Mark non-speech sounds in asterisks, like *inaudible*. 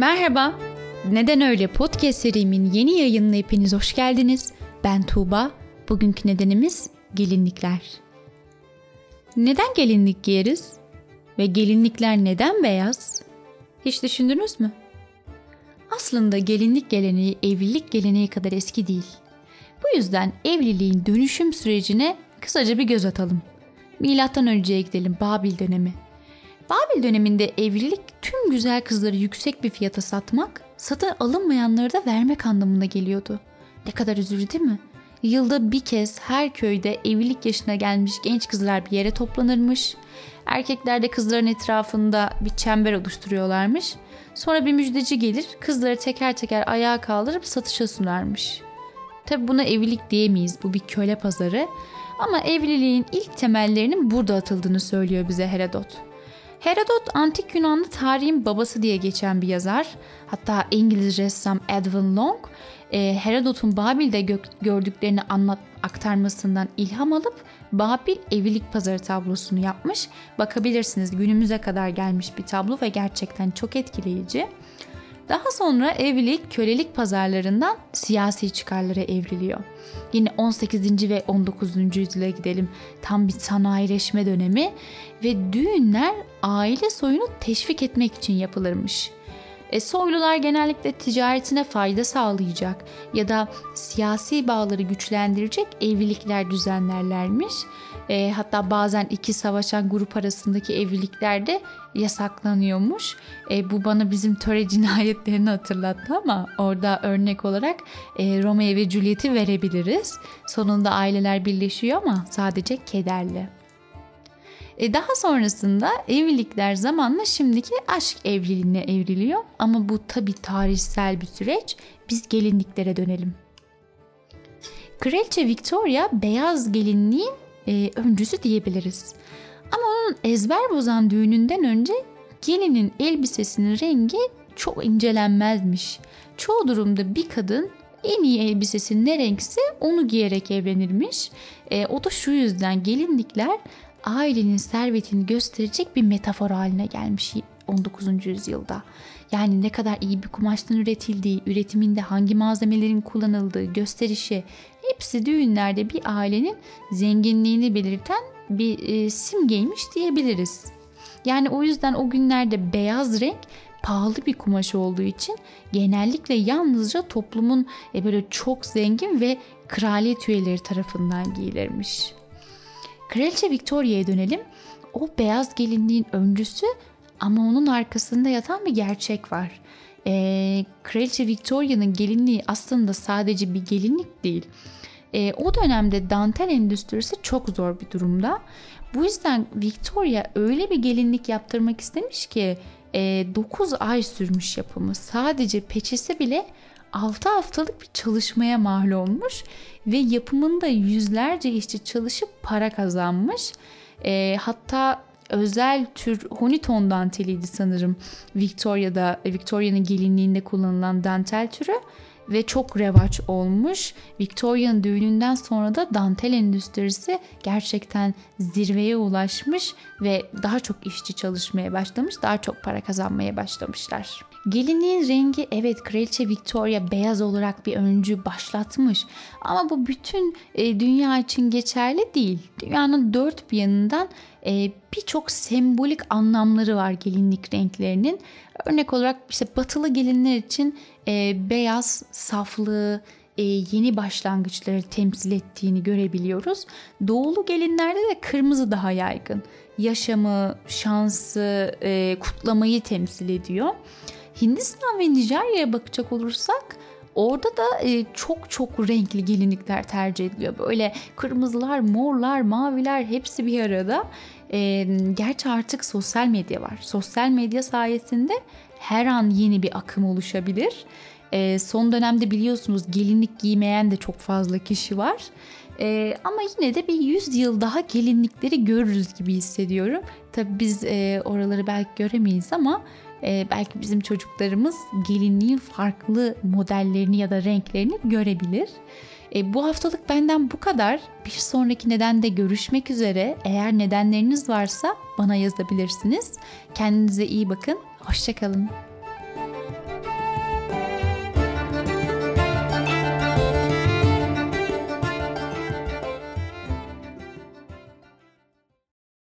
Merhaba. Neden Öyle podcast serimin yeni yayınına hepiniz hoş geldiniz. Ben Tuğba. Bugünkü nedenimiz gelinlikler. Neden gelinlik giyeriz? Ve gelinlikler neden beyaz? Hiç düşündünüz mü? Aslında gelinlik geleneği evlilik geleneği kadar eski değil. Bu yüzden evliliğin dönüşüm sürecine kısaca bir göz atalım. Milattan önceye gidelim Babil dönemi. Babil döneminde evlilik tüm güzel kızları yüksek bir fiyata satmak, satın alınmayanları da vermek anlamına geliyordu. Ne kadar üzücü değil mi? Yılda bir kez her köyde evlilik yaşına gelmiş genç kızlar bir yere toplanırmış. Erkekler de kızların etrafında bir çember oluşturuyorlarmış. Sonra bir müjdeci gelir, kızları teker teker ayağa kaldırıp satışa sunarmış. Tabi buna evlilik diyemeyiz, bu bir köle pazarı. Ama evliliğin ilk temellerinin burada atıldığını söylüyor bize Herodot. Herodot antik Yunanlı tarihin babası diye geçen bir yazar. Hatta İngiliz ressam Edwin Long e, Herodot'un Babil'de gördüklerini anlat aktarmasından ilham alıp Babil evlilik pazarı tablosunu yapmış. Bakabilirsiniz günümüze kadar gelmiş bir tablo ve gerçekten çok etkileyici. Daha sonra evlilik kölelik pazarlarından siyasi çıkarlara evriliyor. Yine 18. ve 19. yüzyıla gidelim. Tam bir sanayileşme dönemi ve düğünler aile soyunu teşvik etmek için yapılırmış. E, soylular genellikle ticaretine fayda sağlayacak ya da siyasi bağları güçlendirecek evlilikler düzenlerlermiş. E, hatta bazen iki savaşan grup arasındaki evlilikler de yasaklanıyormuş. E, bu bana bizim töre *laughs* cinayetlerini hatırlattı ama orada örnek olarak e, Romeo ve Juliet'i verebiliriz. Sonunda aileler birleşiyor ama sadece kederli. E daha sonrasında evlilikler zamanla şimdiki aşk evliliğine evriliyor. Ama bu tabi tarihsel bir süreç. Biz gelinliklere dönelim. Kraliçe Victoria beyaz gelinliğin e, öncüsü diyebiliriz. Ama onun ezber bozan düğününden önce gelinin elbisesinin rengi çok incelenmezmiş. Çoğu durumda bir kadın en iyi elbisesi ne renkse onu giyerek evlenirmiş. E, o da şu yüzden gelinlikler ailenin servetini gösterecek bir metafor haline gelmiş 19. yüzyılda. Yani ne kadar iyi bir kumaştan üretildiği, üretiminde hangi malzemelerin kullanıldığı, gösterişi hepsi düğünlerde bir ailenin zenginliğini belirten bir e, simgeymiş diyebiliriz. Yani o yüzden o günlerde beyaz renk pahalı bir kumaş olduğu için genellikle yalnızca toplumun e, böyle çok zengin ve kraliyet üyeleri tarafından giyilirmiş. Kraliçe Victoria'ya dönelim. O beyaz gelinliğin öncüsü ama onun arkasında yatan bir gerçek var. Ee, Kraliçe Victoria'nın gelinliği aslında sadece bir gelinlik değil. Ee, o dönemde dantel endüstrisi çok zor bir durumda. Bu yüzden Victoria öyle bir gelinlik yaptırmak istemiş ki e, 9 ay sürmüş yapımı. Sadece peçesi bile 6 haftalık bir çalışmaya mal olmuş ve yapımında yüzlerce işçi çalışıp para kazanmış. E, hatta özel tür honiton danteliydi sanırım Victoria'da Victoria'nın gelinliğinde kullanılan dantel türü ve çok revaç olmuş. Victoria'nın düğününden sonra da dantel endüstrisi gerçekten zirveye ulaşmış ve daha çok işçi çalışmaya başlamış, daha çok para kazanmaya başlamışlar. Gelinliğin rengi evet Kraliçe Victoria beyaz olarak bir öncü başlatmış ama bu bütün e, dünya için geçerli değil. Dünyanın dört bir yanından e, birçok sembolik anlamları var gelinlik renklerinin. Örnek olarak işte batılı gelinler için e, beyaz, saflığı, e, yeni başlangıçları temsil ettiğini görebiliyoruz. Doğulu gelinlerde de kırmızı daha yaygın. Yaşamı, şansı, e, kutlamayı temsil ediyor. Hindistan ve Nijerya'ya bakacak olursak orada da e, çok çok renkli gelinlikler tercih ediliyor. Böyle kırmızılar, morlar, maviler hepsi bir arada. E, gerçi artık sosyal medya var. Sosyal medya sayesinde her an yeni bir akım oluşabilir. E, son dönemde biliyorsunuz gelinlik giymeyen de çok fazla kişi var. E, ama yine de bir 100 yıl daha gelinlikleri görürüz gibi hissediyorum. Tabii biz e, oraları belki göremeyiz ama e, belki bizim çocuklarımız gelinliğin farklı modellerini ya da renklerini görebilir. E, bu haftalık benden bu kadar. Bir sonraki nedende görüşmek üzere. Eğer nedenleriniz varsa bana yazabilirsiniz. Kendinize iyi bakın. Hoşçakalın.